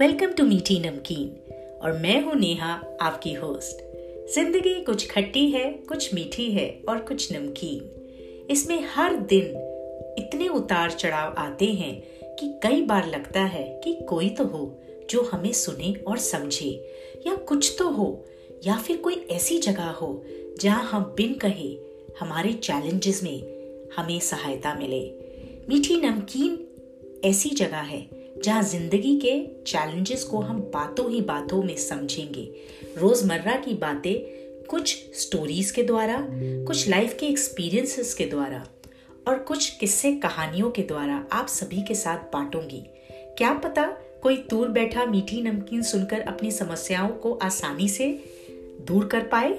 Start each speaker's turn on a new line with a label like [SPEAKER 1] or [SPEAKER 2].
[SPEAKER 1] Welcome to मीठी नमकीन और मैं हूँ नेहा, आपकी होस्ट ज़िंदगी कुछ खट्टी है, कुछ मीठी है और कुछ नमकीन। इसमें हर दिन इतने उतार चढ़ाव आते हैं कि कई बार लगता है कि कोई तो हो जो हमें सुने और समझे, या कुछ तो हो, या फिर कोई ऐसी जगह हो जहाँ हम बिन कहे हमारे चैलेंजेस में हमें सहायता मिले। मीठी नमकीन ऐसी जगह है जहाँ ज़िंदगी के चैलेंजेस को हम बातों ही बातों में समझेंगे। रोज़मर्रा की बातें, कुछ स्टोरीज के द्वारा, कुछ लाइफ के एक्सपीरियंसेस के द्वारा और कुछ किस्से कहानियों के द्वारा आप सभी के साथ बांटूँगी। क्या पता कोई दूर बैठा मीठी नमकीन सुनकर अपनी समस्याओं को आसानी से दूर कर पाए?